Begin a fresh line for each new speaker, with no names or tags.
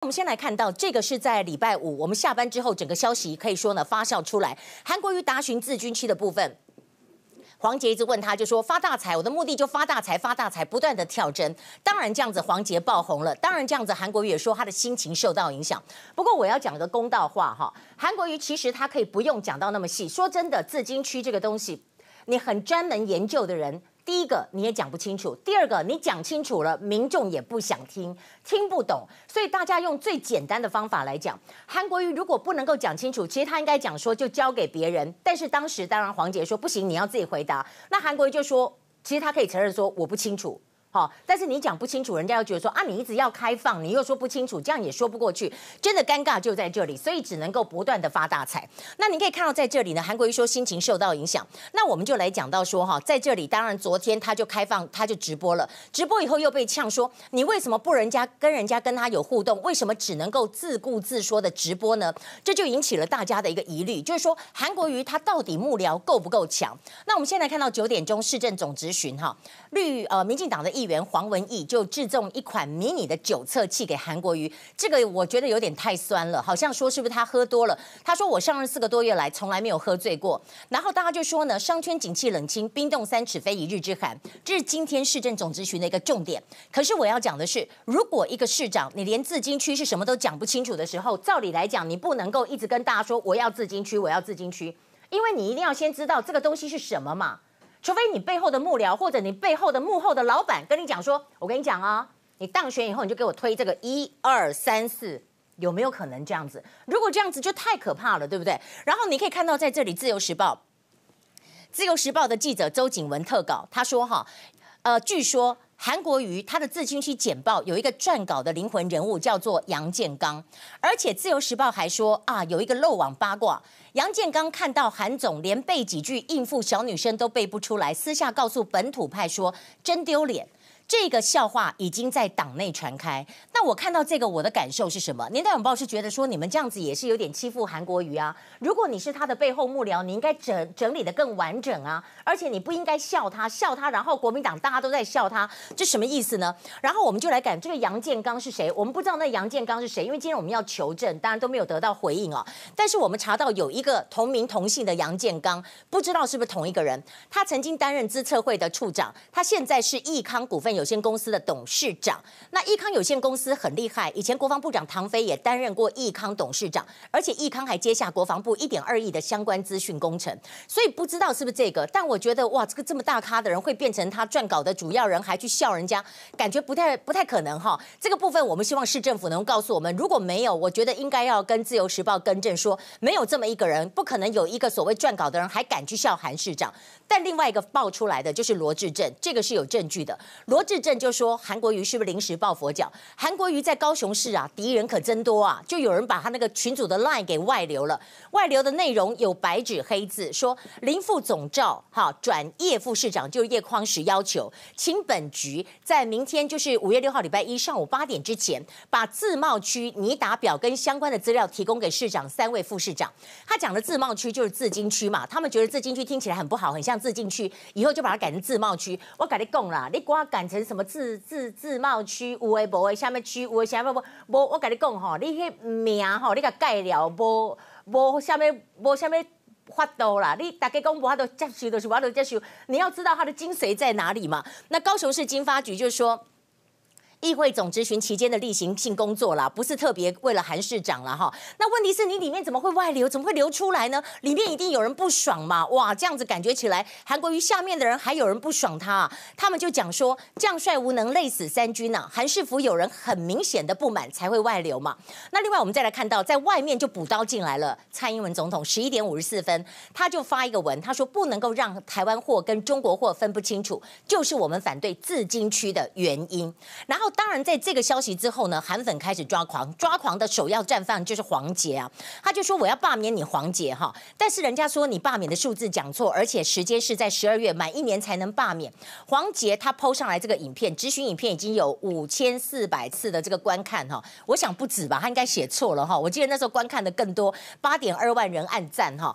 我们先来看到这个是在礼拜五，我们下班之后，整个消息可以说呢发酵出来。韩国瑜答询自军区的部分。黄杰一直问他，就说发大财，我的目的就发大财，发大财，不断的跳针。当然这样子，黄杰爆红了。当然这样子，韩国瑜也说他的心情受到影响。不过我要讲个公道话哈，韩国瑜其实他可以不用讲到那么细。说真的，自金区这个东西，你很专门研究的人。第一个你也讲不清楚，第二个你讲清楚了，民众也不想听，听不懂，所以大家用最简单的方法来讲，韩国瑜如果不能够讲清楚，其实他应该讲说就交给别人。但是当时当然黄杰说不行，你要自己回答。那韩国瑜就说，其实他可以承认说我不清楚。好，但是你讲不清楚，人家又觉得说啊，你一直要开放，你又说不清楚，这样也说不过去，真的尴尬就在这里，所以只能够不断的发大财。那你可以看到在这里呢，韩国瑜说心情受到影响，那我们就来讲到说哈，在这里当然昨天他就开放，他就直播了，直播以后又被呛说，你为什么不人家跟人家跟他有互动，为什么只能够自顾自说的直播呢？这就引起了大家的一个疑虑，就是说韩国瑜他到底幕僚够不够强？那我们现在看到九点钟市政总质询哈，绿呃民进党的。议员黄文义就制作一款迷你的酒测器给韩国瑜，这个我觉得有点太酸了，好像说是不是他喝多了？他说我上任四个多月来从来没有喝醉过。然后大家就说呢，商圈景气冷清，冰冻三尺非一日之寒，这是今天市政总咨询的一个重点。可是我要讲的是，如果一个市长你连自金区是什么都讲不清楚的时候，照理来讲，你不能够一直跟大家说我要自金区，我要自金区，因为你一定要先知道这个东西是什么嘛。除非你背后的幕僚或者你背后的幕后的老板跟你讲说，我跟你讲啊，你当选以后你就给我推这个一二三四，有没有可能这样子？如果这样子就太可怕了，对不对？然后你可以看到在这里，《自由时报》《自由时报》的记者周景文特稿，他说哈，呃，据说韩国瑜他的自清区简报有一个撰稿的灵魂人物叫做杨建刚，而且《自由时报》还说啊，有一个漏网八卦。杨建刚看到韩总连背几句应付小女生都背不出来，私下告诉本土派说：“真丢脸。”这个笑话已经在党内传开。那我看到这个，我的感受是什么？年代晚报是觉得说，你们这样子也是有点欺负韩国瑜啊。如果你是他的背后幕僚，你应该整整理得更完整啊。而且你不应该笑他，笑他，然后国民党大家都在笑他，这什么意思呢？然后我们就来讲这个杨建刚是谁？我们不知道那杨建刚是谁，因为今天我们要求证，当然都没有得到回应啊。但是我们查到有一个同名同姓的杨建刚，不知道是不是同一个人。他曾经担任资策会的处长，他现在是益康股份有。有限公司的董事长，那益康有限公司很厉害，以前国防部长唐飞也担任过益康董事长，而且益康还接下国防部一点二亿的相关资讯工程，所以不知道是不是这个，但我觉得哇，这个这么大咖的人会变成他撰稿的主要人，还去笑人家，感觉不太不太可能哈。这个部分我们希望市政府能告诉我们，如果没有，我觉得应该要跟自由时报更正说，没有这么一个人，不可能有一个所谓撰稿的人还敢去笑韩市长。但另外一个爆出来的就是罗志正，这个是有证据的，罗。市政就说韩国瑜是不是临时抱佛脚？韩国瑜在高雄市啊，敌人可真多啊！就有人把他那个群组的 line 给外流了，外流的内容有白纸黑字，说林副总召哈转叶副市长，就是叶匡时要求，请本局在明天就是五月六号礼拜一上午八点之前，把自贸区拟打表跟相关的资料提供给市长三位副市长。他讲的自贸区就是自金区嘛，他们觉得自金区听起来很不好，很像自禁区，以后就把它改成自贸区。我跟你讲啦，你给我改成。什么自自自贸区？有诶无诶？什么区？有诶什么无？无我甲你讲吼，你迄名吼，你甲改了无？无下面无什么法度啦？你大家讲无法度接受，就是无法度接受。你要知道它的精髓在哪里嘛？那高雄市经发局就是说。议会总质询期间的例行性工作啦，不是特别为了韩市长啦哈。那问题是你里面怎么会外流？怎么会流出来呢？里面一定有人不爽嘛？哇，这样子感觉起来，韩国瑜下面的人还有人不爽他啊。他们就讲说，将帅无能，累死三军呐。韩市府有人很明显的不满才会外流嘛。那另外我们再来看到，在外面就补刀进来了。蔡英文总统十一点五十四分，他就发一个文，他说不能够让台湾货跟中国货分不清楚，就是我们反对自金区的原因。然后。当然，在这个消息之后呢，韩粉开始抓狂，抓狂的首要战犯就是黄杰啊，他就说我要罢免你黄杰哈，但是人家说你罢免的数字讲错，而且时间是在十二月满一年才能罢免。黄杰他 PO 上来这个影片，质询影片已经有五千四百次的这个观看哈，我想不止吧，他应该写错了哈，我记得那时候观看的更多，八点二万人按赞哈。